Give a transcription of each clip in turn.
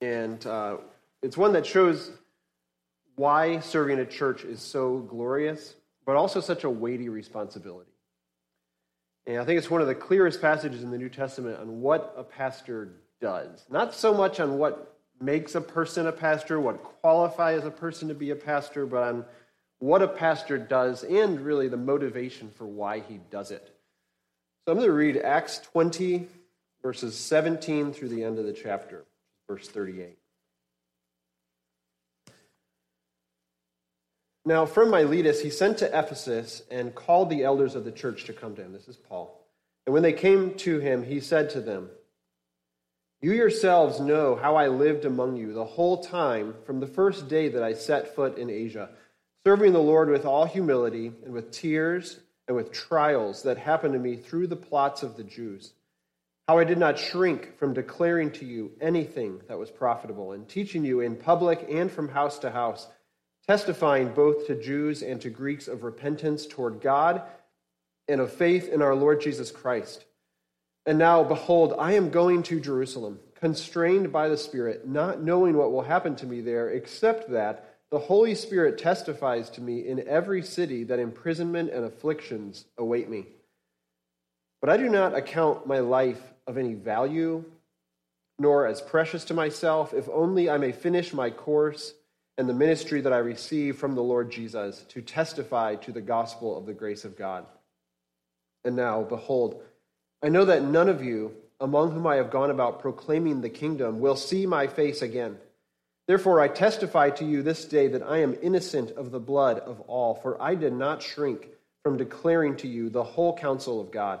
And uh, it's one that shows why serving a church is so glorious, but also such a weighty responsibility. And I think it's one of the clearest passages in the New Testament on what a pastor does. Not so much on what makes a person a pastor, what qualifies a person to be a pastor, but on what a pastor does and really the motivation for why he does it. So I'm going to read Acts 20, verses 17 through the end of the chapter, verse 38. Now, from Miletus, he sent to Ephesus and called the elders of the church to come to him. This is Paul. And when they came to him, he said to them, You yourselves know how I lived among you the whole time from the first day that I set foot in Asia, serving the Lord with all humility and with tears and with trials that happened to me through the plots of the Jews. How I did not shrink from declaring to you anything that was profitable, and teaching you in public and from house to house testifying both to Jews and to Greeks of repentance toward God and of faith in our Lord Jesus Christ. And now, behold, I am going to Jerusalem, constrained by the Spirit, not knowing what will happen to me there, except that the Holy Spirit testifies to me in every city that imprisonment and afflictions await me. But I do not account my life of any value, nor as precious to myself, if only I may finish my course and the ministry that I receive from the Lord Jesus to testify to the gospel of the grace of God. And now, behold, I know that none of you, among whom I have gone about proclaiming the kingdom, will see my face again. Therefore, I testify to you this day that I am innocent of the blood of all, for I did not shrink from declaring to you the whole counsel of God.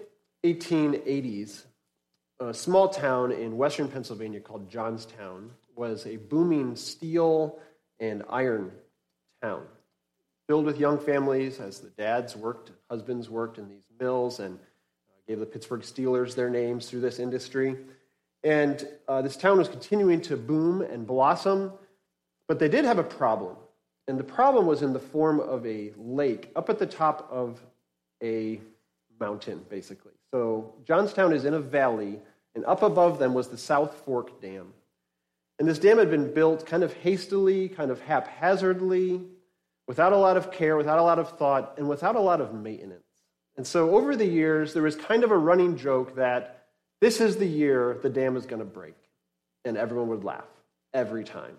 1880s, a small town in western Pennsylvania called Johnstown was a booming steel and iron town, filled with young families as the dads worked, husbands worked in these mills, and uh, gave the Pittsburgh Steelers their names through this industry. And uh, this town was continuing to boom and blossom, but they did have a problem. And the problem was in the form of a lake up at the top of a mountain, basically. So Johnstown is in a valley, and up above them was the South Fork Dam. And this dam had been built kind of hastily, kind of haphazardly, without a lot of care, without a lot of thought, and without a lot of maintenance. And so over the years, there was kind of a running joke that this is the year the dam is going to break. And everyone would laugh every time.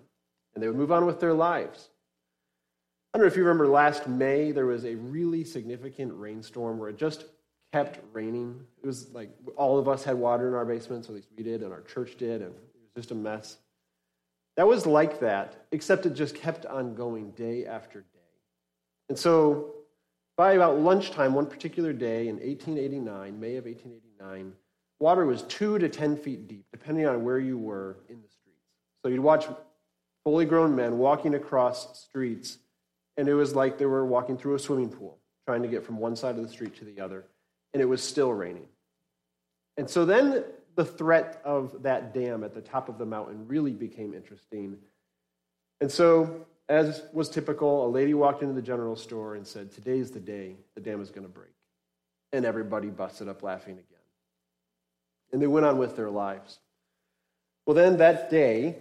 And they would move on with their lives. I don't know if you remember last May, there was a really significant rainstorm where it just kept raining. It was like all of us had water in our basements, at least we did, and our church did, and it was just a mess. That was like that, except it just kept on going day after day. And so, by about lunchtime, one particular day in 1889, May of 1889, water was two to 10 feet deep, depending on where you were in the streets. So you'd watch fully grown men walking across streets, and it was like they were walking through a swimming pool, trying to get from one side of the street to the other, and it was still raining. And so then the threat of that dam at the top of the mountain really became interesting. And so as was typical, a lady walked into the general store and said, Today's the day the dam is going to break. And everybody busted up laughing again. And they went on with their lives. Well, then that day,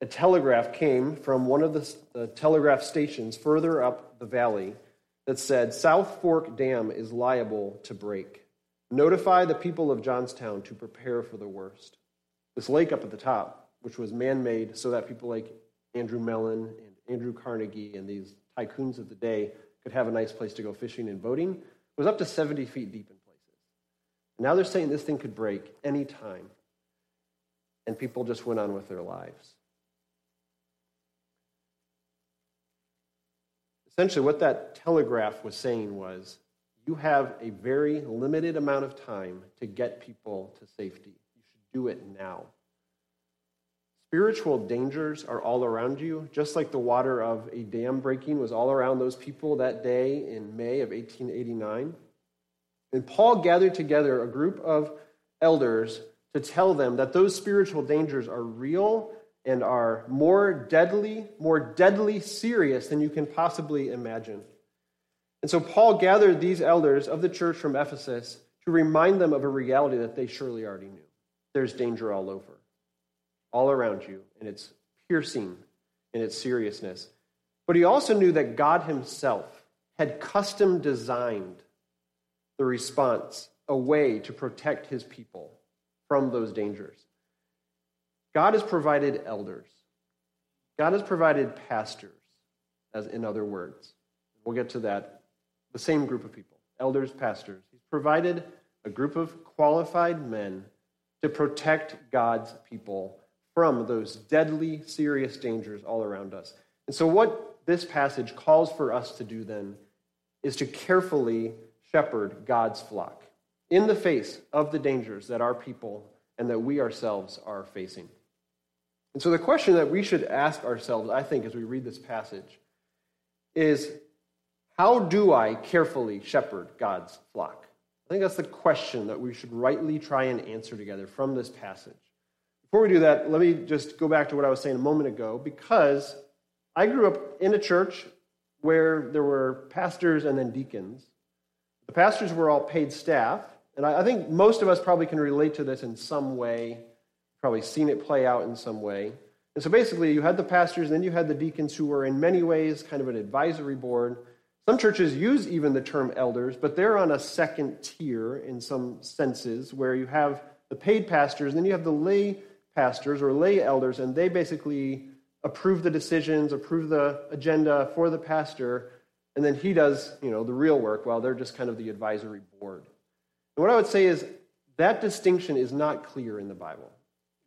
a telegraph came from one of the, the telegraph stations further up the valley that said South Fork Dam is liable to break. Notify the people of Johnstown to prepare for the worst. This lake up at the top, which was man made so that people like Andrew Mellon and Andrew Carnegie and these tycoons of the day could have a nice place to go fishing and boating, was up to 70 feet deep in places. Now they're saying this thing could break any time. And people just went on with their lives. Essentially, what that telegraph was saying was you have a very limited amount of time to get people to safety. You should do it now. Spiritual dangers are all around you, just like the water of a dam breaking was all around those people that day in May of 1889. And Paul gathered together a group of elders to tell them that those spiritual dangers are real and are more deadly, more deadly serious than you can possibly imagine. And so Paul gathered these elders of the church from Ephesus to remind them of a reality that they surely already knew. There's danger all over, all around you, and it's piercing in its seriousness. But he also knew that God himself had custom designed the response, a way to protect his people from those dangers. God has provided elders. God has provided pastors, as in other words. We'll get to that. The same group of people elders, pastors. He's provided a group of qualified men to protect God's people from those deadly, serious dangers all around us. And so, what this passage calls for us to do then is to carefully shepherd God's flock in the face of the dangers that our people and that we ourselves are facing. And so, the question that we should ask ourselves, I think, as we read this passage, is how do I carefully shepherd God's flock? I think that's the question that we should rightly try and answer together from this passage. Before we do that, let me just go back to what I was saying a moment ago, because I grew up in a church where there were pastors and then deacons. The pastors were all paid staff, and I think most of us probably can relate to this in some way probably seen it play out in some way. And so basically, you had the pastors, then you had the deacons who were in many ways kind of an advisory board. Some churches use even the term elders, but they're on a second tier in some senses, where you have the paid pastors, and then you have the lay pastors or lay elders, and they basically approve the decisions, approve the agenda for the pastor, and then he does, you know, the real work while they're just kind of the advisory board. And what I would say is that distinction is not clear in the Bible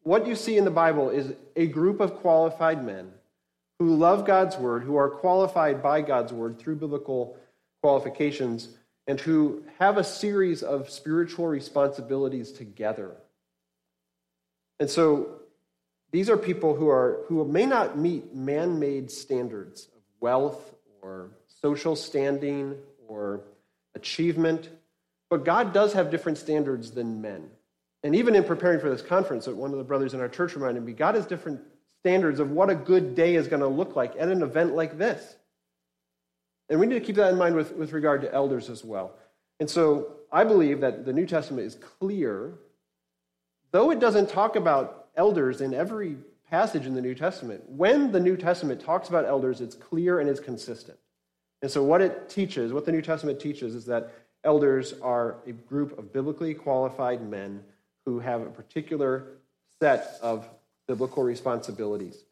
what you see in the Bible is a group of qualified men who love God's word, who are qualified by God's word through biblical qualifications, and who have a series of spiritual responsibilities together. And so these are people who are who may not meet man-made standards of wealth or social standing or achievement, but God does have different standards than men. And even in preparing for this conference, one of the brothers in our church reminded me God has different standards of what a good day is going to look like at an event like this. And we need to keep that in mind with, with regard to elders as well. And so I believe that the New Testament is clear, though it doesn't talk about elders in every passage in the New Testament. When the New Testament talks about elders, it's clear and it's consistent. And so what it teaches, what the New Testament teaches, is that elders are a group of biblically qualified men who have a particular set of biblical responsibilities.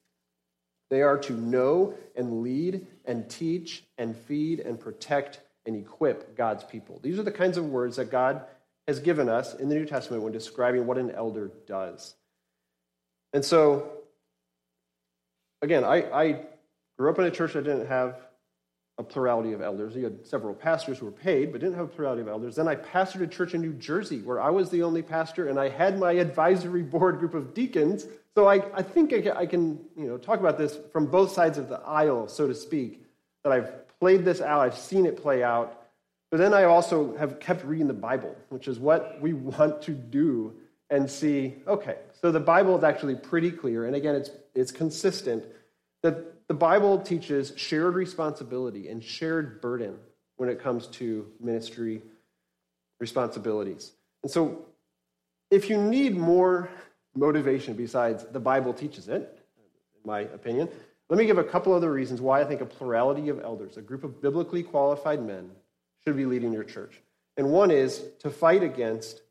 They are to know and lead and teach and feed and protect and equip God's people. These are the kinds of words that God has given us in the New Testament when describing what an elder does. And so, again, I, I grew up in a church that didn't have a plurality of elders. You had several pastors who were paid, but didn't have a plurality of elders. Then I pastored a church in New Jersey where I was the only pastor, and I had my advisory board group of deacons. So I, I think I can, I can you know, talk about this from both sides of the aisle, so to speak, that I've played this out, I've seen it play out. But then I also have kept reading the Bible, which is what we want to do and see, okay, so the Bible is actually pretty clear. And again, it's, it's consistent that the Bible teaches shared responsibility and shared burden when it comes to ministry responsibilities. And so, if you need more motivation besides the Bible teaches it, in my opinion, let me give a couple other reasons why I think a plurality of elders, a group of biblically qualified men, should be leading your church. And one is to fight against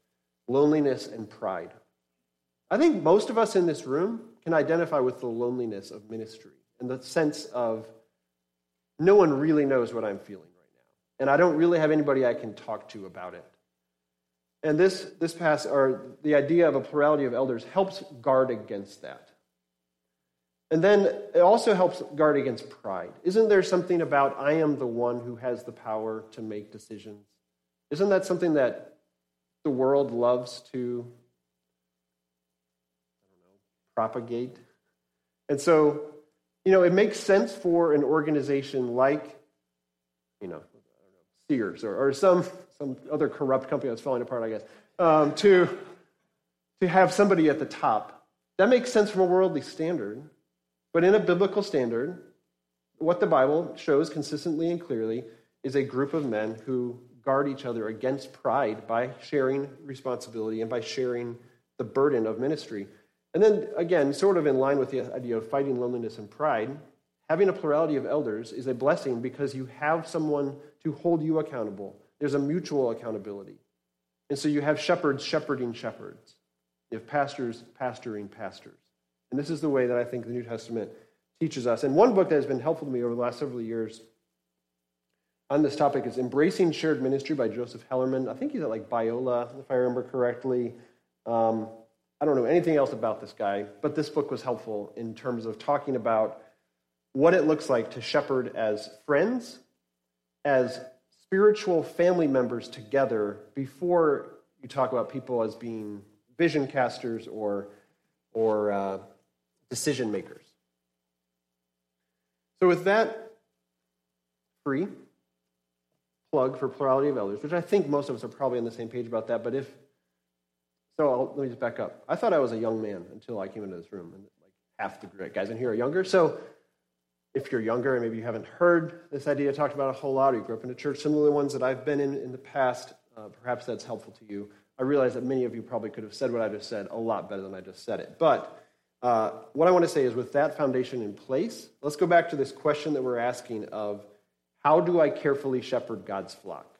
loneliness and pride. I think most of us in this room can identify with the loneliness of ministry and the sense of no one really knows what I'm feeling right now. And I don't really have anybody I can talk to about it. And this, this pass, or the idea of a plurality of elders helps guard against that. And then it also helps guard against pride. Isn't there something about I am the one who has the power to make decisions? Isn't that something that the world loves to propagate? And so, you know, it makes sense for an organization like, you know, Sears or, or some, some other corrupt company that's falling apart, I guess, um, to, to have somebody at the top. That makes sense from a worldly standard. But in a biblical standard, what the Bible shows consistently and clearly is a group of men who guard each other against pride by sharing responsibility and by sharing the burden of ministry. And then, again, sort of in line with the idea of fighting loneliness and pride, having a plurality of elders is a blessing because you have someone to hold you accountable. There's a mutual accountability. And so you have shepherds shepherding shepherds, you have pastors pastoring pastors. And this is the way that I think the New Testament teaches us. And one book that has been helpful to me over the last several years on this topic is Embracing Shared Ministry by Joseph Hellerman. I think he's at like Biola, if I remember correctly. Um, I don't know anything else about this guy, but this book was helpful in terms of talking about what it looks like to shepherd as friends, as spiritual family members together before you talk about people as being vision casters or, or uh, decision makers. So, with that free plug for plurality of elders, which I think most of us are probably on the same page about that, but if so, I'll, let me just back up. I thought I was a young man until I came into this room, and like half the guys in here are younger. So, if you're younger and maybe you haven't heard this idea talked about a whole lot, or you grew up in a church similar to the ones that I've been in in the past, uh, perhaps that's helpful to you. I realize that many of you probably could have said what I just said a lot better than I just said it. But uh, what I want to say is, with that foundation in place, let's go back to this question that we're asking of how do I carefully shepherd God's flock?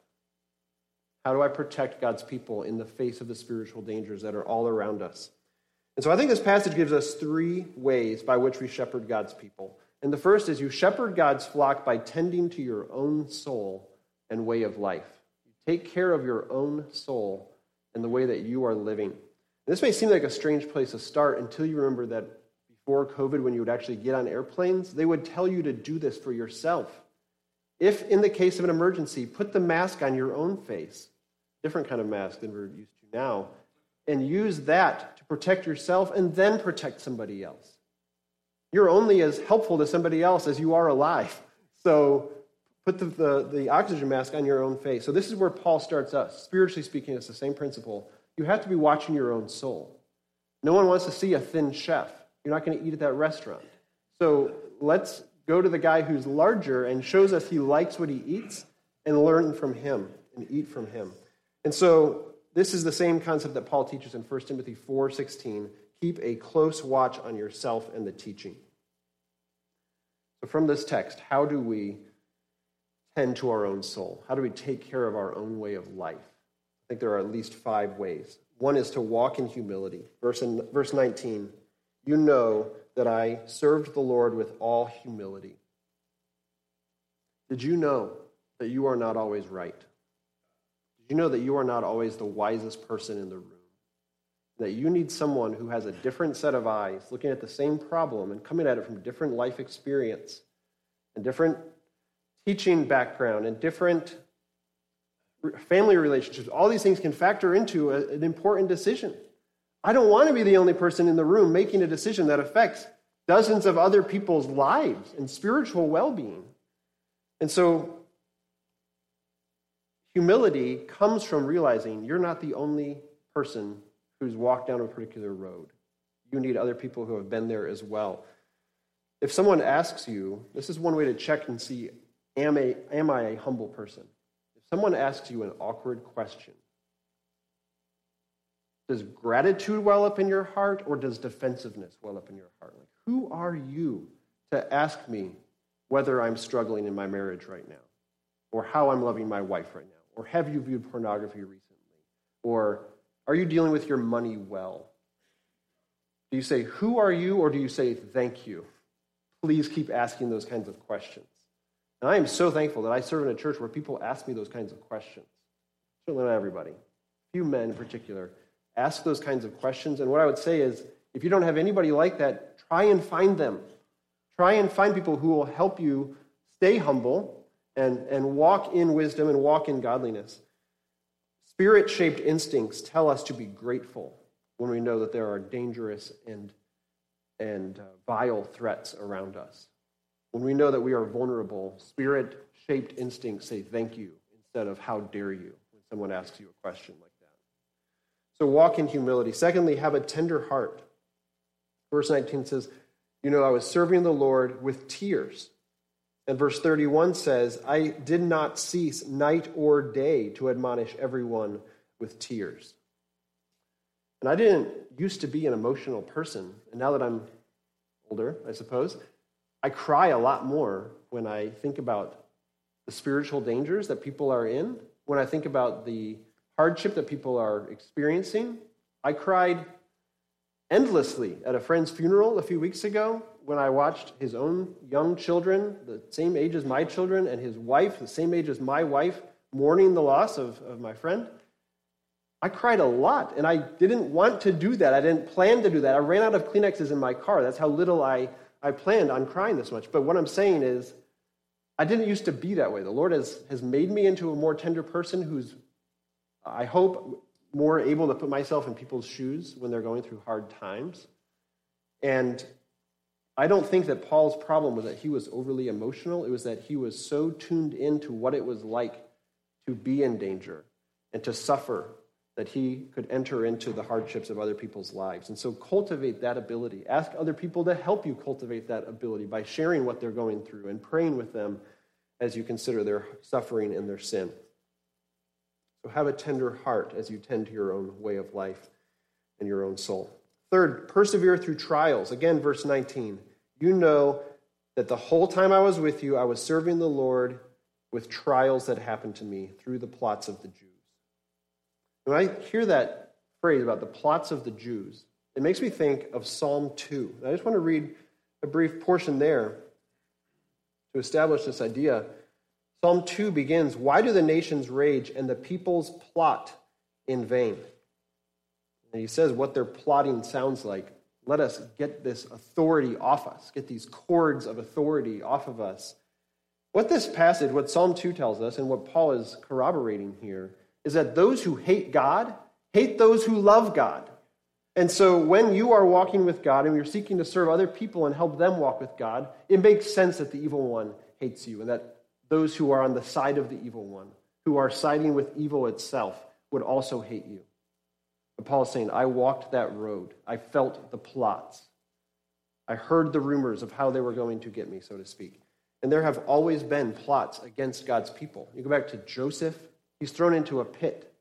How do I protect God's people in the face of the spiritual dangers that are all around us? And so I think this passage gives us three ways by which we shepherd God's people. And the first is you shepherd God's flock by tending to your own soul and way of life. You take care of your own soul and the way that you are living. This may seem like a strange place to start until you remember that before COVID, when you would actually get on airplanes, they would tell you to do this for yourself. If, in the case of an emergency, put the mask on your own face, different kind of mask than we're used to now, and use that to protect yourself and then protect somebody else. You're only as helpful to somebody else as you are alive. So put the, the, the oxygen mask on your own face. So this is where Paul starts us. Spiritually speaking, it's the same principle you have to be watching your own soul. No one wants to see a thin chef. You're not going to eat at that restaurant. So let's go to the guy who's larger and shows us he likes what he eats and learn from him and eat from him. And so this is the same concept that Paul teaches in 1 Timothy 4:16. Keep a close watch on yourself and the teaching. So from this text, how do we tend to our own soul? How do we take care of our own way of life? I think there are at least five ways. One is to walk in humility. Verse, in, verse 19, you know that I served the Lord with all humility. Did you know that you are not always right? You know that you are not always the wisest person in the room? That you need someone who has a different set of eyes, looking at the same problem and coming at it from different life experience and different teaching background and different family relationships, all these things can factor into a, an important decision. I don't want to be the only person in the room making a decision that affects dozens of other people's lives and spiritual well being. And so, humility comes from realizing you're not the only person who's walked down a particular road. You need other people who have been there as well. If someone asks you, this is one way to check and see, am, a, am I a humble person? If someone asks you an awkward question, does gratitude well up in your heart or does defensiveness well up in your heart? Like, who are you to ask me whether I'm struggling in my marriage right now, or how I'm loving my wife right now, or have you viewed pornography recently, or are you dealing with your money well? Do you say, Who are you, or do you say, Thank you? Please keep asking those kinds of questions. And I am so thankful that I serve in a church where people ask me those kinds of questions. Certainly not everybody, a few men in particular ask those kinds of questions. And what I would say is, if you don't have anybody like that, try and find them. Try and find people who will help you stay humble and, and walk in wisdom and walk in godliness. Spirit shaped instincts tell us to be grateful when we know that there are dangerous and, and uh, vile threats around us. When we know that we are vulnerable, spirit shaped instincts say thank you instead of how dare you when someone asks you a question like that. So walk in humility. Secondly, have a tender heart. Verse 19 says, You know, I was serving the Lord with tears. And verse 31 says, I did not cease night or day to admonish everyone with tears. And I didn't used to be an emotional person. And now that I'm older, I suppose, I cry a lot more when I think about the spiritual dangers that people are in, when I think about the hardship that people are experiencing. I cried endlessly at a friend's funeral a few weeks ago when I watched his own young children, the same age as my children, and his wife, the same age as my wife, mourning the loss of, of my friend. I cried a lot, and I didn't want to do that. I didn't plan to do that. I ran out of Kleenexes in my car. That's how little I, I planned on crying this much. But what I'm saying is, I didn't used to be that way. The Lord has, has made me into a more tender person who's, I hope, more able to put myself in people's shoes when they're going through hard times. And I don't think that Paul's problem was that he was overly emotional. It was that he was so tuned into what it was like to be in danger and to suffer that he could enter into the hardships of other people's lives. And so cultivate that ability. Ask other people to help you cultivate that ability by sharing what they're going through and praying with them as you consider their suffering and their sin. So have a tender heart as you tend to your own way of life and your own soul. Third, persevere through trials. Again, verse 19. You know that the whole time I was with you, I was serving the Lord with trials that happened to me through the plots of the Jews. When I hear that phrase about the plots of the Jews, it makes me think of Psalm 2. I just want to read a brief portion there to establish this idea. Psalm 2 begins Why do the nations rage and the peoples plot in vain? And he says what their plotting sounds like. Let us get this authority off us, get these cords of authority off of us. What this passage, what Psalm 2 tells us, and what Paul is corroborating here, is that those who hate God hate those who love God. And so when you are walking with God and you're seeking to serve other people and help them walk with God, it makes sense that the evil one hates you and that those who are on the side of the evil one, who are siding with evil itself, would also hate you. But Paul is saying, I walked that road. I felt the plots. I heard the rumors of how they were going to get me, so to speak. And there have always been plots against God's people. You go back to Joseph, he's thrown into a pit.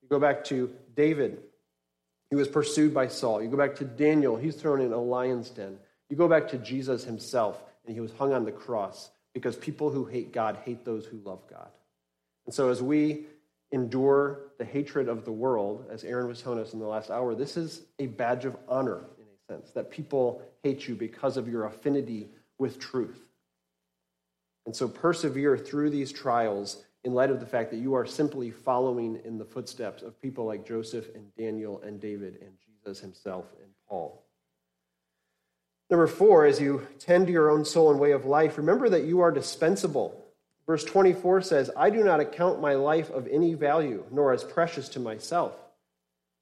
You go back to David, he was pursued by Saul. You go back to Daniel, he's thrown in a lion's den. You go back to Jesus himself, and he was hung on the cross because people who hate God hate those who love God. And so, as we endure the hatred of the world, as Aaron was telling us in the last hour, this is a badge of honor in a sense that people hate you because of your affinity with truth. And so, persevere through these trials in light of the fact that you are simply following in the footsteps of people like Joseph and Daniel and David and Jesus himself and Paul. Number four, as you tend to your own soul and way of life, remember that you are dispensable. Verse 24 says, I do not account my life of any value, nor as precious to myself.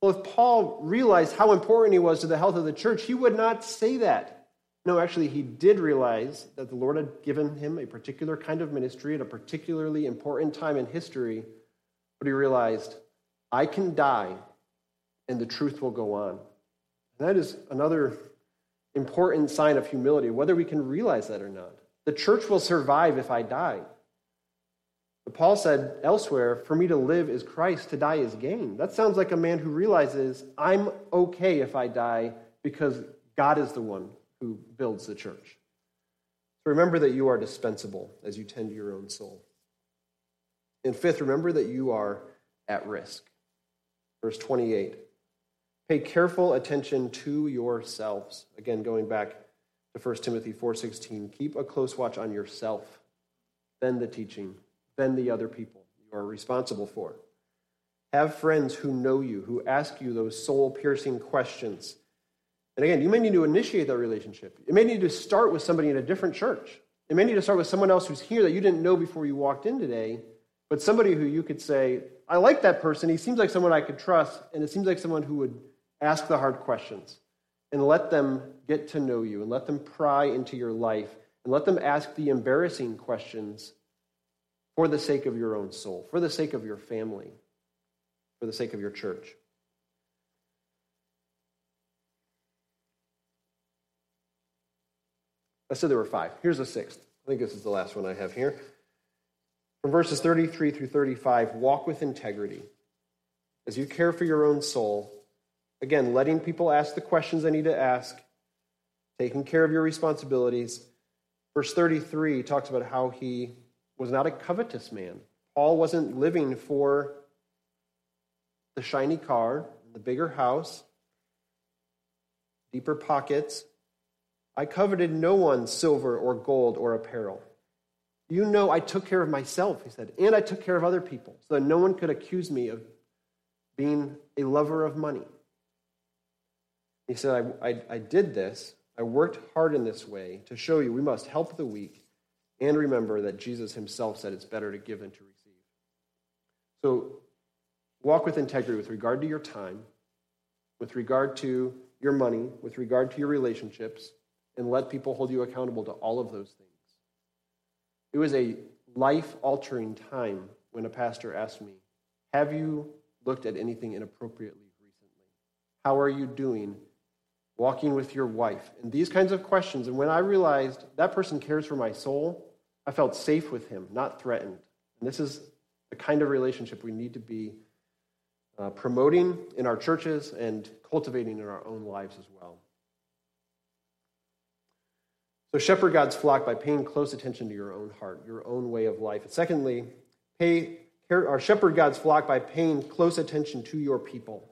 Well, if Paul realized how important he was to the health of the church, he would not say that. No, actually, he did realize that the Lord had given him a particular kind of ministry at a particularly important time in history, but he realized, I can die and the truth will go on. And that is another important sign of humility, whether we can realize that or not. The church will survive if I die. But Paul said elsewhere, For me to live is Christ, to die is gain. That sounds like a man who realizes I'm okay if I die because God is the one who builds the church. So remember that you are dispensable as you tend to your own soul. And fifth, remember that you are at risk. Verse 28. Pay careful attention to yourselves. Again, going back to 1 Timothy 4:16, keep a close watch on yourself, then the teaching, then the other people you are responsible for. Have friends who know you, who ask you those soul-piercing questions. And again, you may need to initiate that relationship. You may need to start with somebody in a different church. You may need to start with someone else who's here that you didn't know before you walked in today, but somebody who you could say, I like that person. He seems like someone I could trust, and it seems like someone who would ask the hard questions and let them get to know you and let them pry into your life and let them ask the embarrassing questions for the sake of your own soul, for the sake of your family, for the sake of your church. I said there were five. Here's the sixth. I think this is the last one I have here. From verses 33 through 35, walk with integrity. As you care for your own soul, Again, letting people ask the questions they need to ask, taking care of your responsibilities. Verse 33 talks about how he was not a covetous man. Paul wasn't living for the shiny car, the bigger house, deeper pockets. I coveted no one's silver or gold or apparel. You know, I took care of myself, he said, and I took care of other people so that no one could accuse me of being a lover of money. He said, I, I, I did this. I worked hard in this way to show you we must help the weak and remember that Jesus himself said it's better to give than to receive. So walk with integrity with regard to your time, with regard to your money, with regard to your relationships, and let people hold you accountable to all of those things. It was a life altering time when a pastor asked me, Have you looked at anything inappropriately recently? How are you doing walking with your wife, and these kinds of questions. And when I realized that person cares for my soul, I felt safe with him, not threatened. And this is the kind of relationship we need to be uh, promoting in our churches and cultivating in our own lives as well. So, shepherd God's flock by paying close attention to your own heart, your own way of life. And secondly, pay or shepherd God's flock by paying close attention to your people.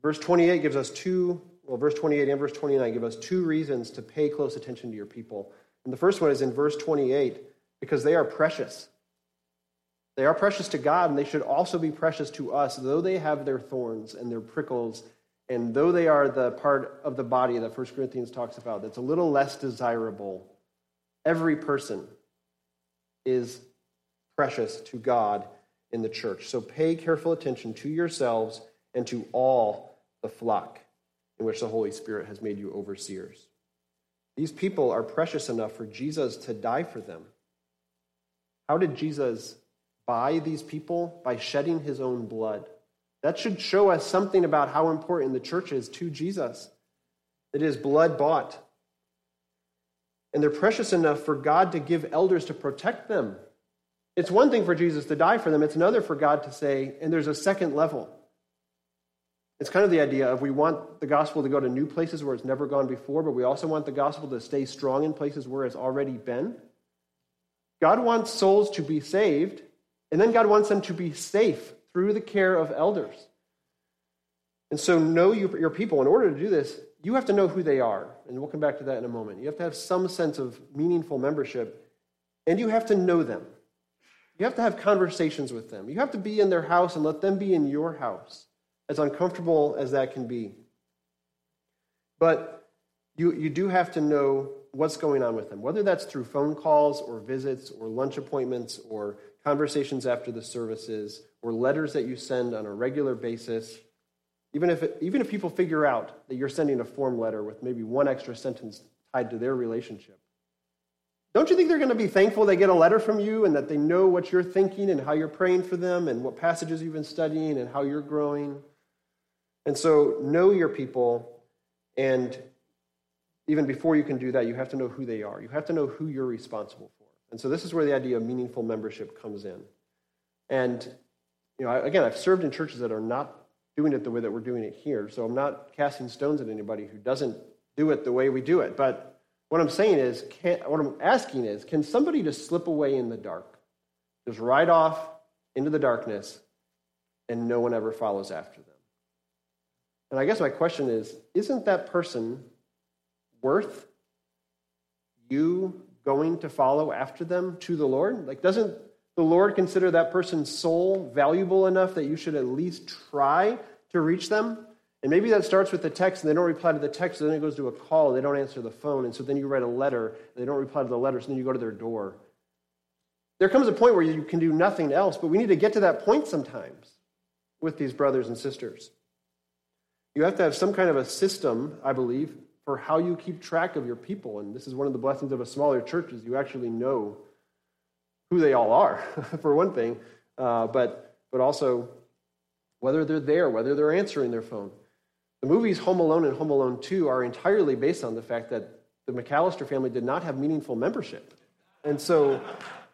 Verse 28 gives us two well, verse 28 and verse 29 give us two reasons to pay close attention to your people. And the first one is in verse 28 because they are precious. They are precious to God, and they should also be precious to us, though they have their thorns and their prickles, and though they are the part of the body that 1 Corinthians talks about that's a little less desirable. Every person is precious to God in the church. So pay careful attention to yourselves and to all the flock in which the Holy Spirit has made you overseers. These people are precious enough for Jesus to die for them. How did Jesus buy these people? By shedding his own blood. That should show us something about how important the church is to Jesus. It is blood bought. And they're precious enough for God to give elders to protect them. It's one thing for Jesus to die for them, it's another for God to say, and there's a second level. It's kind of the idea of we want the gospel to go to new places where it's never gone before, but we also want the gospel to stay strong in places where it's already been. God wants souls to be saved, and then God wants them to be safe through the care of elders. And so, know your people. In order to do this, you have to know who they are. And we'll come back to that in a moment. You have to have some sense of meaningful membership, and you have to know them. You have to have conversations with them. You have to be in their house and let them be in your house as uncomfortable as that can be. But you, you do have to know what's going on with them, whether that's through phone calls or visits or lunch appointments or conversations after the services or letters that you send on a regular basis. Even if, it, even if people figure out that you're sending a form letter with maybe one extra sentence tied to their relationship, don't you think they're going to be thankful they get a letter from you and that they know what you're thinking and how you're praying for them and what passages you've been studying and how you're growing? And so know your people and even before you can do that, you have to know who they are. You have to know who you're responsible for. And so this is where the idea of meaningful membership comes in. And you know, again, I've served in churches that are not doing it the way that we're doing it here. So I'm not casting stones at anybody who doesn't do it the way we do it. But what I'm saying is, can, what I'm asking is, can somebody just slip away in the dark, just ride off into the darkness, and no one ever follows after them? And I guess my question is, isn't that person worth you going to follow after them to the Lord? Like, doesn't the Lord consider that person's soul valuable enough that you should at least try to reach them? And maybe that starts with the text and they don't reply to the text, then it goes to a call, they don't answer the phone, and so then you write a letter, they don't reply to the letter, so then you go to their door. There comes a point where you can do nothing else, but we need to get to that point sometimes with these brothers and sisters. You have to have some kind of a system, I believe, for how you keep track of your people. And this is one of the blessings of a smaller church is you actually know who they all are, for one thing, uh, but, but also whether they're there, whether they're answering their phone. The movies Home Alone and Home Alone 2 are entirely based on the fact that the McAllister family did not have meaningful membership. And so,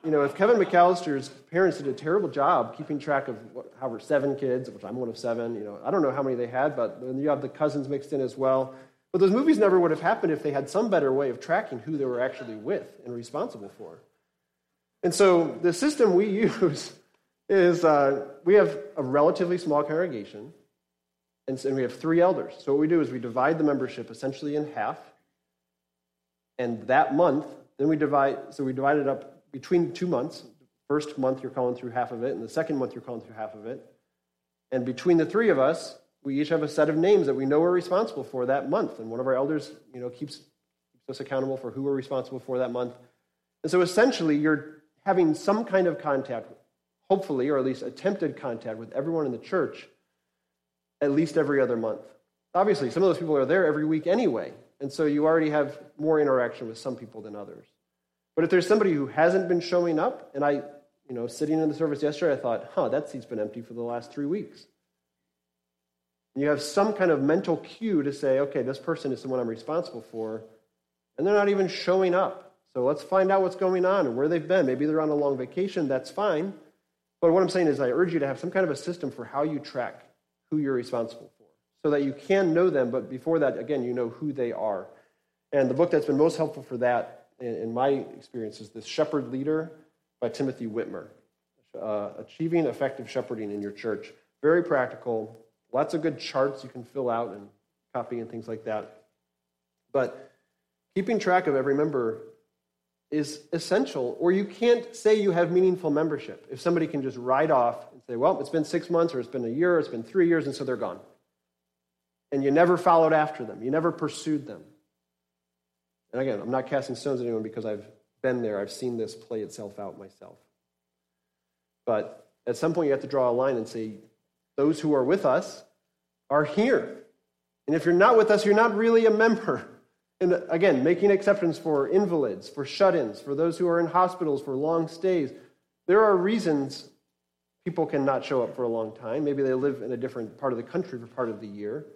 you know, if Kevin McAllister's parents did a terrible job keeping track of what, however seven kids, which I'm one of seven, you know, I don't know how many they had, but then you have the cousins mixed in as well. But those movies never would have happened if they had some better way of tracking who they were actually with and responsible for. And so the system we use is uh, we have a relatively small congregation, and, and we have three elders. So what we do is we divide the membership essentially in half, and that month, then we divide, so we divide it up between two months. First month, you're calling through half of it, and the second month, you're calling through half of it. And between the three of us, we each have a set of names that we know we're responsible for that month. And one of our elders, you know, keeps, keeps us accountable for who we're responsible for that month. And so essentially, you're having some kind of contact, hopefully, or at least attempted contact with everyone in the church at least every other month. Obviously, some of those people are there every week anyway, and so you already have more interaction with some people than others. But if there's somebody who hasn't been showing up, and I, you know, sitting in the service yesterday, I thought, huh, that seat's been empty for the last three weeks. And you have some kind of mental cue to say, okay, this person is someone I'm responsible for, and they're not even showing up. So let's find out what's going on and where they've been. Maybe they're on a long vacation, that's fine. But what I'm saying is, I urge you to have some kind of a system for how you track who you're responsible for so that you can know them, but before that, again, you know who they are. And the book that's been most helpful for that, in my experience, is this Shepherd Leader by Timothy Witmer. uh, Achieving Effective Shepherding in Your Church. Very practical, lots of good charts you can fill out and copy and things like that. But keeping track of every member is essential, or you can't say you have meaningful membership if somebody can just write off and say, well, it's been six months, or it's been a year, or it's been three years, and so they're gone. And you never followed after them, you never pursued them. And again, I'm not casting stones at anyone because I've been there, I've seen this play itself out myself. But at some point, you have to draw a line and say, those who are with us are here. And if you're not with us, you're not really a member. And again, making exceptions for invalids, for shut ins, for those who are in hospitals for long stays. There are reasons people cannot show up for a long time. Maybe they live in a different part of the country for part of the year.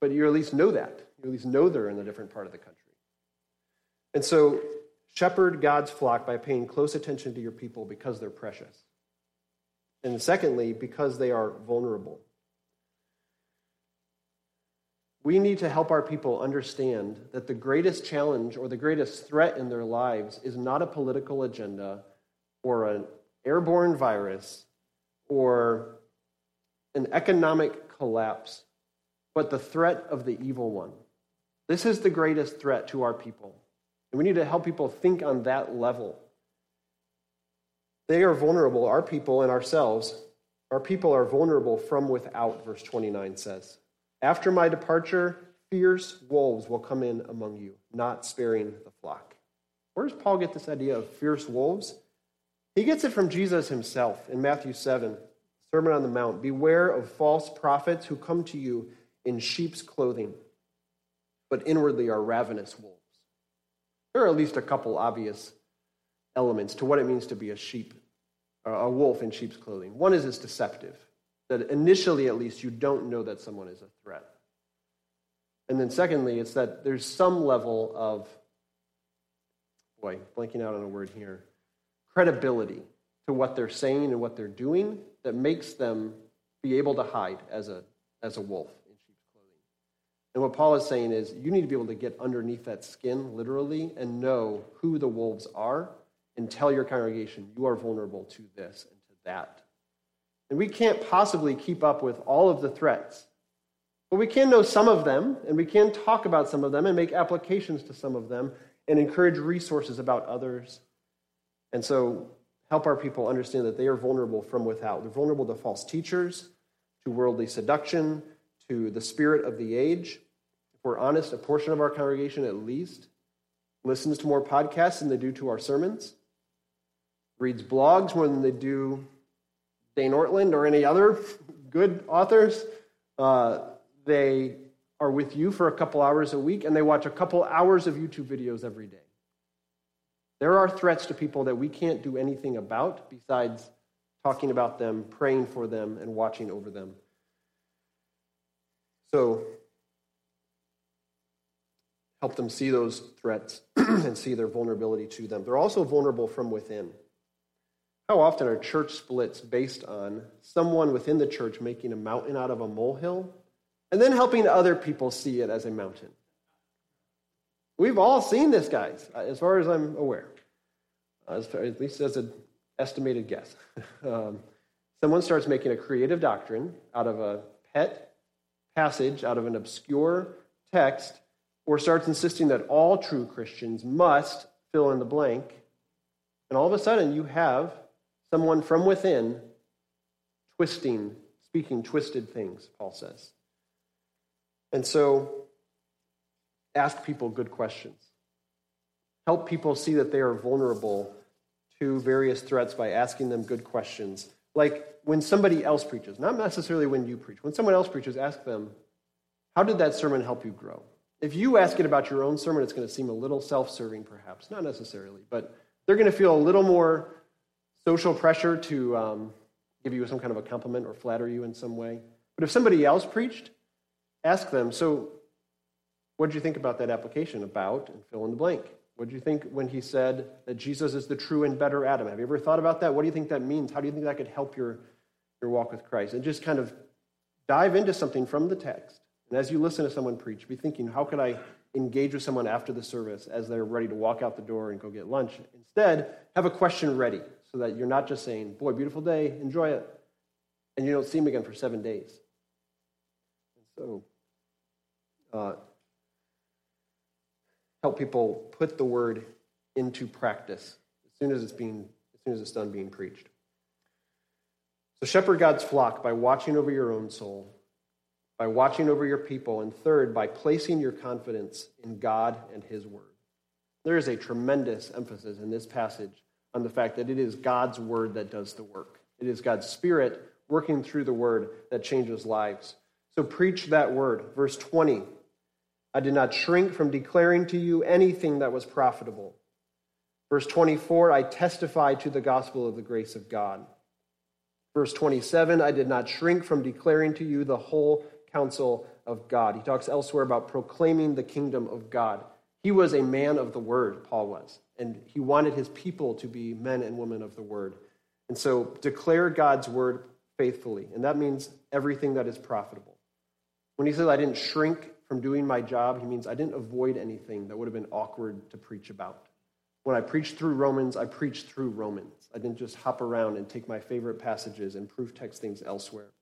But you at least know that. You at least know they're in a different part of the country. And so, shepherd God's flock by paying close attention to your people because they're precious. And secondly, because they are vulnerable we need to help our people understand that the greatest challenge or the greatest threat in their lives is not a political agenda or an airborne virus or an economic collapse, but the threat of the evil one. This is the greatest threat to our people. And we need to help people think on that level. They are vulnerable, our people and ourselves. Our people are vulnerable from without, verse 29 says. After my departure, fierce wolves will come in among you, not sparing the flock. Where does Paul get this idea of fierce wolves? He gets it from Jesus himself in Matthew 7, Sermon on the Mount. Beware of false prophets who come to you in sheep's clothing, but inwardly are ravenous wolves. There are at least a couple obvious elements to what it means to be a sheep, a wolf in sheep's clothing. One is it's deceptive that initially, at least, you don't know that someone is a threat. And then, secondly, it's that there's some level of, boy, blanking out on a word here, credibility to what they're saying and what they're doing that makes them be able to hide as a, as a wolf. And what Paul is saying is you need to be able to get underneath that skin, literally, and know who the wolves are and tell your congregation you are vulnerable to this and to that. And we can't possibly keep up with all of the threats. But we can know some of them, and we can talk about some of them and make applications to some of them and encourage resources about others. And so help our people understand that they are vulnerable from without. They're vulnerable to false teachers, to worldly seduction, to the spirit of the age. If we're honest, a portion of our congregation at least listens to more podcasts than they do to our sermons, reads blogs more than they do Dane Ortlund or any other good authors. Uh, they are with you for a couple hours a week and they watch a couple hours of YouTube videos every day. There are threats to people that we can't do anything about besides talking about them, praying for them, and watching over them. So, help them see those threats and see their vulnerability to them. They're also vulnerable from within. How often are church splits based on someone within the church making a mountain out of a molehill and then helping other people see it as a mountain? We've all seen this, guys, as far as I'm aware, as far, at least as an estimated guess. um, someone starts making a creative doctrine out of a pet passage, out of an obscure text, or starts insisting that all true Christians must fill in the blank. And all of a sudden, you have someone from within twisting, speaking twisted things, Paul says. And so, ask people good questions. Help people see that they are vulnerable to various threats by asking them good questions. Like when somebody else preaches, not necessarily when you preach, when someone else preaches, ask them, How did that sermon help you grow? If you ask it about your own sermon, it's going to seem a little self serving, perhaps. Not necessarily, but they're going to feel a little more social pressure to um, give you some kind of a compliment or flatter you in some way. But if somebody else preached, ask them, So, what did you think about that application? About, and fill in the blank. What do you think when he said that Jesus is the true and better Adam? Have you ever thought about that? What do you think that means? How do you think that could help your, your walk with Christ? And just kind of dive into something from the text. And as you listen to someone preach, be thinking, how could I engage with someone after the service as they're ready to walk out the door and go get lunch? Instead, have a question ready so that you're not just saying, boy, beautiful day, enjoy it, and you don't see them again for seven days. And so, uh, help people put the word into practice as soon as it's being as soon as it's done being preached. So shepherd God's flock by watching over your own soul, by watching over your people, and third, by placing your confidence in God and his word. There is a tremendous emphasis in this passage on the fact that it is God's word that does the work. It is God's spirit working through the word that changes lives. So preach that word. Verse 20 I did not shrink from declaring to you anything that was profitable. Verse 24, I testify to the gospel of the grace of God. Verse 27, I did not shrink from declaring to you the whole counsel of God. He talks elsewhere about proclaiming the kingdom of God. He was a man of the word, Paul was, and he wanted his people to be men and women of the word. And so declare God's word faithfully, and that means everything that is profitable. When he says, I didn't shrink from doing my job, he means I didn't avoid anything that would have been awkward to preach about. When I preached through Romans, I preached through Romans. I didn't just hop around and take my favorite passages and proof text things elsewhere.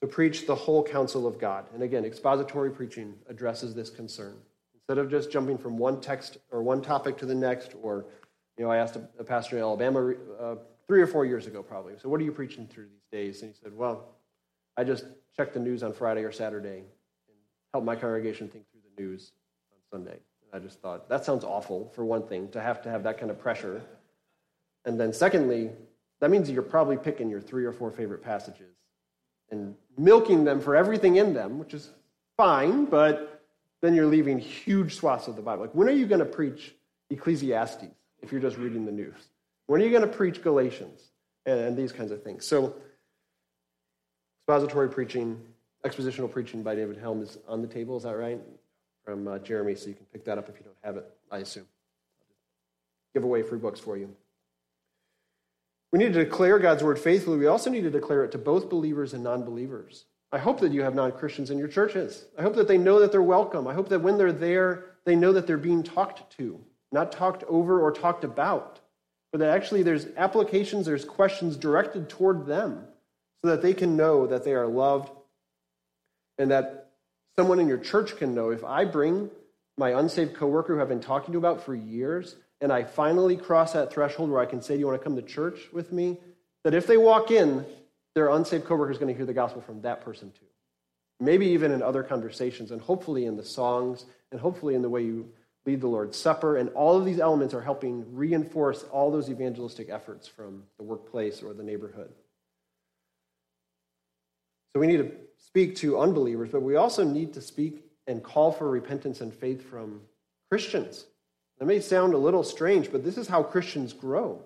So preach the whole counsel of God. And again, expository preaching addresses this concern. Instead of just jumping from one text or one topic to the next, or, you know, I asked a, pastor in Alabama uh, three or four years ago probably, so what are you preaching through these days? And he said, well, I just check the news on Friday or Saturday help my congregation think through the news on Sunday. I just thought, that sounds awful, for one thing, to have to have that kind of pressure. And then, secondly, that means you're probably picking your three or four favorite passages and milking them for everything in them, which is fine, but then you're leaving huge swaths of the Bible. Like, when are you going to preach Ecclesiastes if you're just reading the news? When are you going to preach Galatians and, and these kinds of things? So, expository preaching expositional preaching by David Helm is on the table. Is that right? From uh, Jeremy, so you can pick that up if you don't have it, I assume. Give away free books for you. We need to declare God's word faithfully. We also need to declare it to both believers and non believers. I hope that you have non Christians in your churches. I hope that they know that they're welcome. I hope that when they're there, they know that they're being talked to, not talked over or talked about, but that actually there's applications, there's questions directed toward them so that they can know that they are loved and that someone in your church can know if I bring my unsaved coworker who I've been talking to about for years and I finally cross that threshold where I can say, Do you want to come to church with me? That if they walk in, their unsaved coworker is going to hear the gospel from that person too. Maybe even in other conversations, and hopefully in the songs, and hopefully in the way you lead the Lord's Supper. And all of these elements are helping reinforce all those evangelistic efforts from the workplace or the neighborhood. So we need to speak to unbelievers, but we also need to speak and call for repentance and faith from Christians. That may sound a little strange, but this is how Christians grow.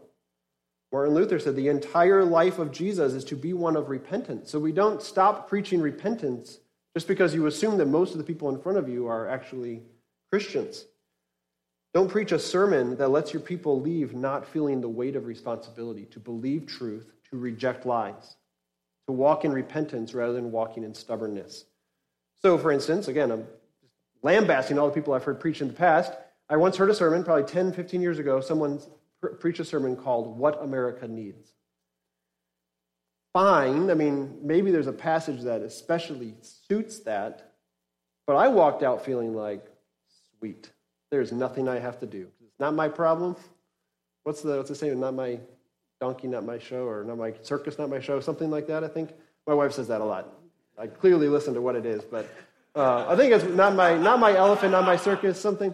Martin Luther said the entire life of Jesus is to be one of repentance. So we don't stop preaching repentance just because you assume that most of the people in front of you are actually Christians. Don't preach a sermon that lets your people leave not feeling the weight of responsibility to believe truth, to reject lies to walk in repentance rather than walking in stubbornness. So, for instance, again, I'm lambasting all the people I've heard preach in the past. I once heard a sermon, probably 10, 15 years ago, someone preached a sermon called What America Needs. Fine. I mean, maybe there's a passage that especially suits that, but I walked out feeling like, sweet. There's nothing I have to do. It's not my problem. What's the, what's the saying? Not my donkey, not my show, or not my circus, not my show, something like that, I think. My wife says that a lot. I clearly listen to what it is, but uh, I think it's not my, not my elephant, not my circus, something.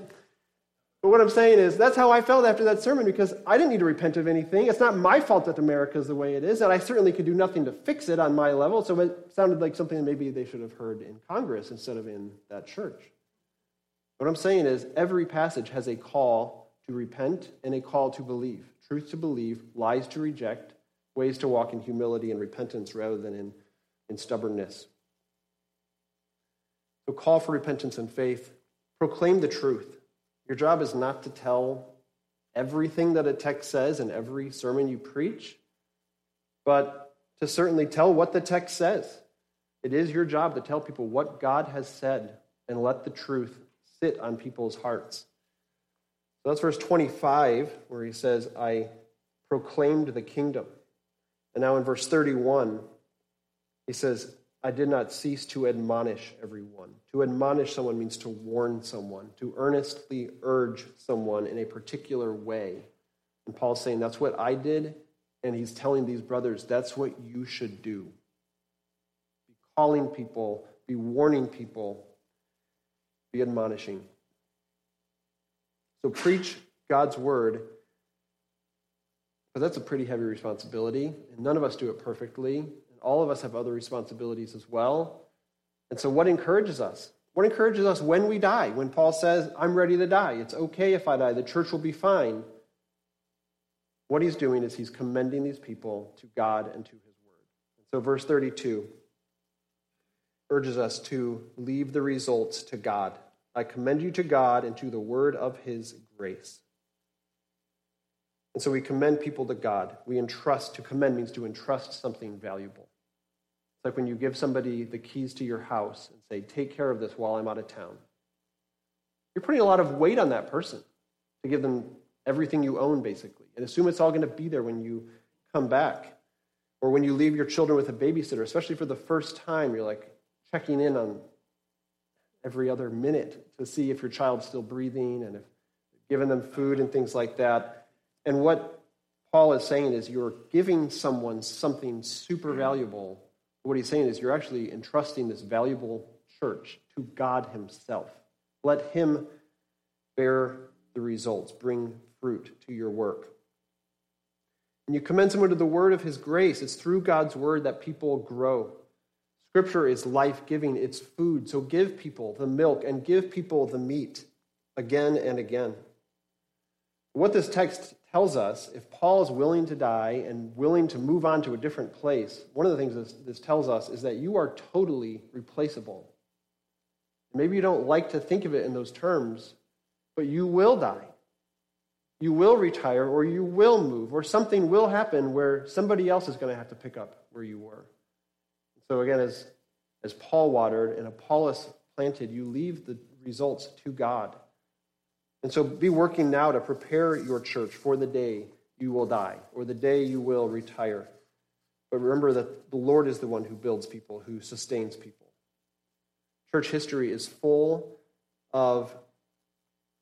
But what I'm saying is, that's how I felt after that sermon because I didn't need to repent of anything. It's not my fault that America is the way it is, and I certainly could do nothing to fix it on my level. So it sounded like something that maybe they should have heard in Congress instead of in that church. What I'm saying is, every passage has a call to repent and a call to believe truth to believe, lies to reject, ways to walk in humility and repentance rather than in, in stubbornness. So call for repentance and faith. Proclaim the truth. Your job is not to tell everything that a text says in every sermon you preach, but to certainly tell what the text says. It is your job to tell people what God has said and let the truth sit on people's hearts. So that's verse 25, where he says, I proclaimed the kingdom. And now in verse 31, he says, I did not cease to admonish everyone. To admonish someone means to warn someone, to earnestly urge someone in a particular way. And Paul's saying, That's what I did. And he's telling these brothers, That's what you should do. Be calling people, be warning people, be admonishing. So preach God's word, but that's a pretty heavy responsibility, and none of us do it perfectly, and all of us have other responsibilities as well. And so, what encourages us? What encourages us when we die? When Paul says, I'm ready to die, it's okay if I die, the church will be fine. What he's doing is he's commending these people to God and to his word. And so, verse 32 urges us to leave the results to God. I commend you to God and to the word of his grace. And so we commend people to God. We entrust, to commend means to entrust something valuable. It's like when you give somebody the keys to your house and say, take care of this while I'm out of town. You're putting a lot of weight on that person to give them everything you own, basically, and assume it's all going to be there when you come back. Or when you leave your children with a babysitter, especially for the first time, you're like checking in on every other minute to see if your child's still breathing and if giving them food and things like that. And what Paul is saying is you're giving someone something super valuable. What he's saying is you're actually entrusting this valuable church to God Himself. Let Him bear the results, bring fruit to your work. And you commend someone to the word of His grace. It's through God's word that people grow. Scripture is life giving, it's food. So give people the milk and give people the meat again and again. What this text tells us if Paul is willing to die and willing to move on to a different place, one of the things this, this tells us is that you are totally replaceable. Maybe you don't like to think of it in those terms, but you will die. You will retire, or you will move, or something will happen where somebody else is going to have to pick up where you were. So, again, as, as Paul watered and Apollos planted, you leave the results to God. And so be working now to prepare your church for the day you will die or the day you will retire. But remember that the Lord is the one who builds people, who sustains people. Church history is full of,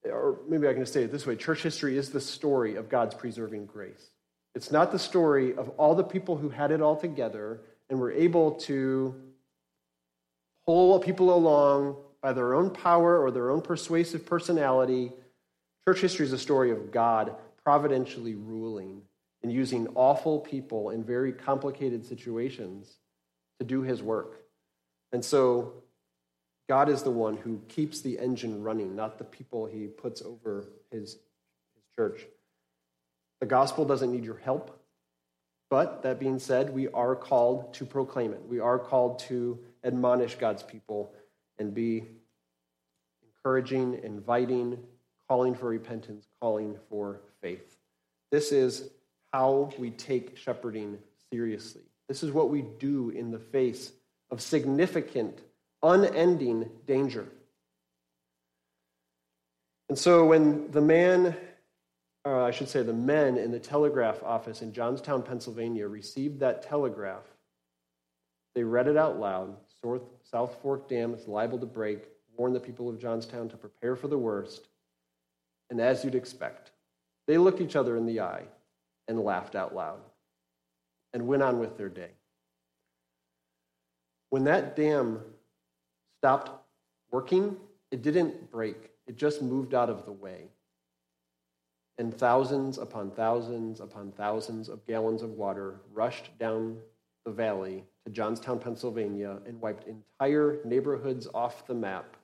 or maybe I can say it this way church history is the story of God's preserving grace. It's not the story of all the people who had it all together and were able to pull people along by their own power or their own persuasive personality Church history is a story of God providentially ruling and using awful people in very complicated situations to do his work. And so God is the one who keeps the engine running, not the people he puts over his, his church. The gospel doesn't need your help. But that being said, we are called to proclaim it. We are called to admonish God's people and be encouraging, inviting, calling for repentance, calling for faith. This is how we take shepherding seriously. This is what we do in the face of significant, unending danger. And so when the man, I should say the men in the telegraph office in Johnstown, Pennsylvania received that telegraph, they read it out loud. South Fork Dam is liable to break. Warn the people of Johnstown to prepare for the worst. And as you'd expect, they looked each other in the eye and laughed out loud and went on with their day. When that dam stopped working, it didn't break, it just moved out of the way. And thousands upon thousands upon thousands of gallons of water rushed down the valley to Johnstown, Pennsylvania, and wiped entire neighborhoods off the map,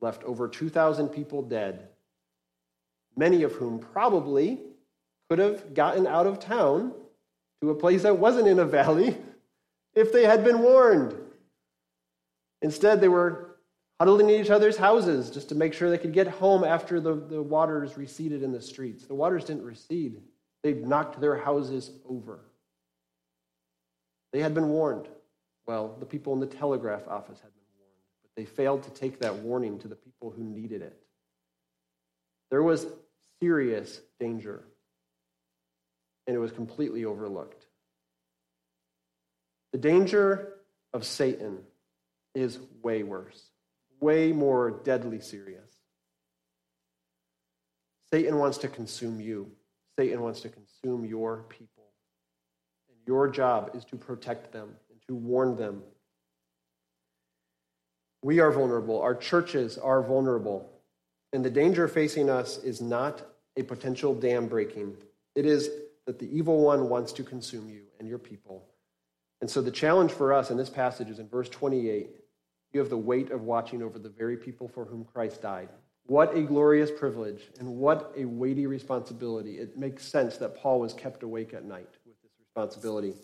left over 2,000 people dead many of whom probably could have gotten out of town to a place that wasn't in a valley if they had been warned. Instead, they were huddling in each other's houses just to make sure they could get home after the, the waters receded in the streets. The waters didn't recede, they knocked their houses over. They had been warned. Well, the people in the telegraph office had been warned, but they failed to take that warning to the people who needed it. There was serious danger, and it was completely overlooked. The danger of Satan is way worse, way more deadly serious. Satan wants to consume you. Satan wants to consume your people. And your job is to protect them and to warn them. We are vulnerable. Our churches are vulnerable. And the danger facing us is not a potential dam breaking, it is that the evil one wants to consume you and your people. And so the challenge for us in this passage is in verse 28 you have the weight of watching over the very people for whom Christ died. What a glorious privilege and what a weighty responsibility. It makes sense that Paul was kept awake at night with this responsibility.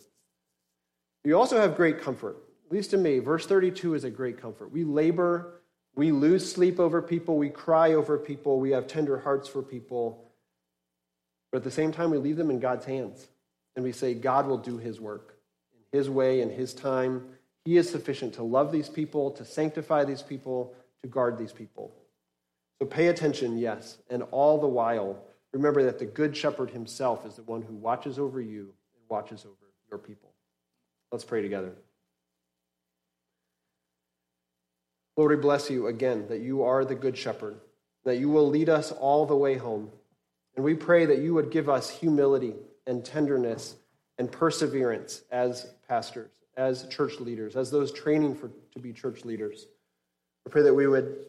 You also have great comfort, at least to me. Verse 32 is a great comfort. We labor we lose sleep over people, we cry over people, we have tender hearts for people. But at the same time, we leave them in God's hands. And we say, God will do his work in his way, in his time. He is sufficient to love these people, to sanctify these people, to guard these people. So pay attention, yes. And all the while, remember that the good shepherd himself is the one who watches over you and watches over your people. Let's pray together. Lord, we bless you again that you are the good shepherd, that you will lead us all the way home. And we pray that you would give us humility and tenderness and perseverance as pastors, as church leaders, as those training for, to be church leaders. We pray that we would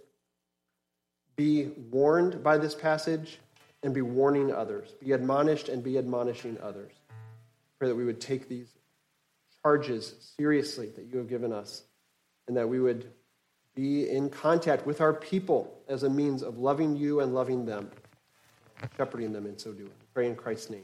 be warned by this passage and be warning others, be admonished and be admonishing others. Pray that we would take these charges seriously that you have given us and that we would be in contact with our people as a means of loving you and loving them, shepherding them in so doing. pray in Christ's name.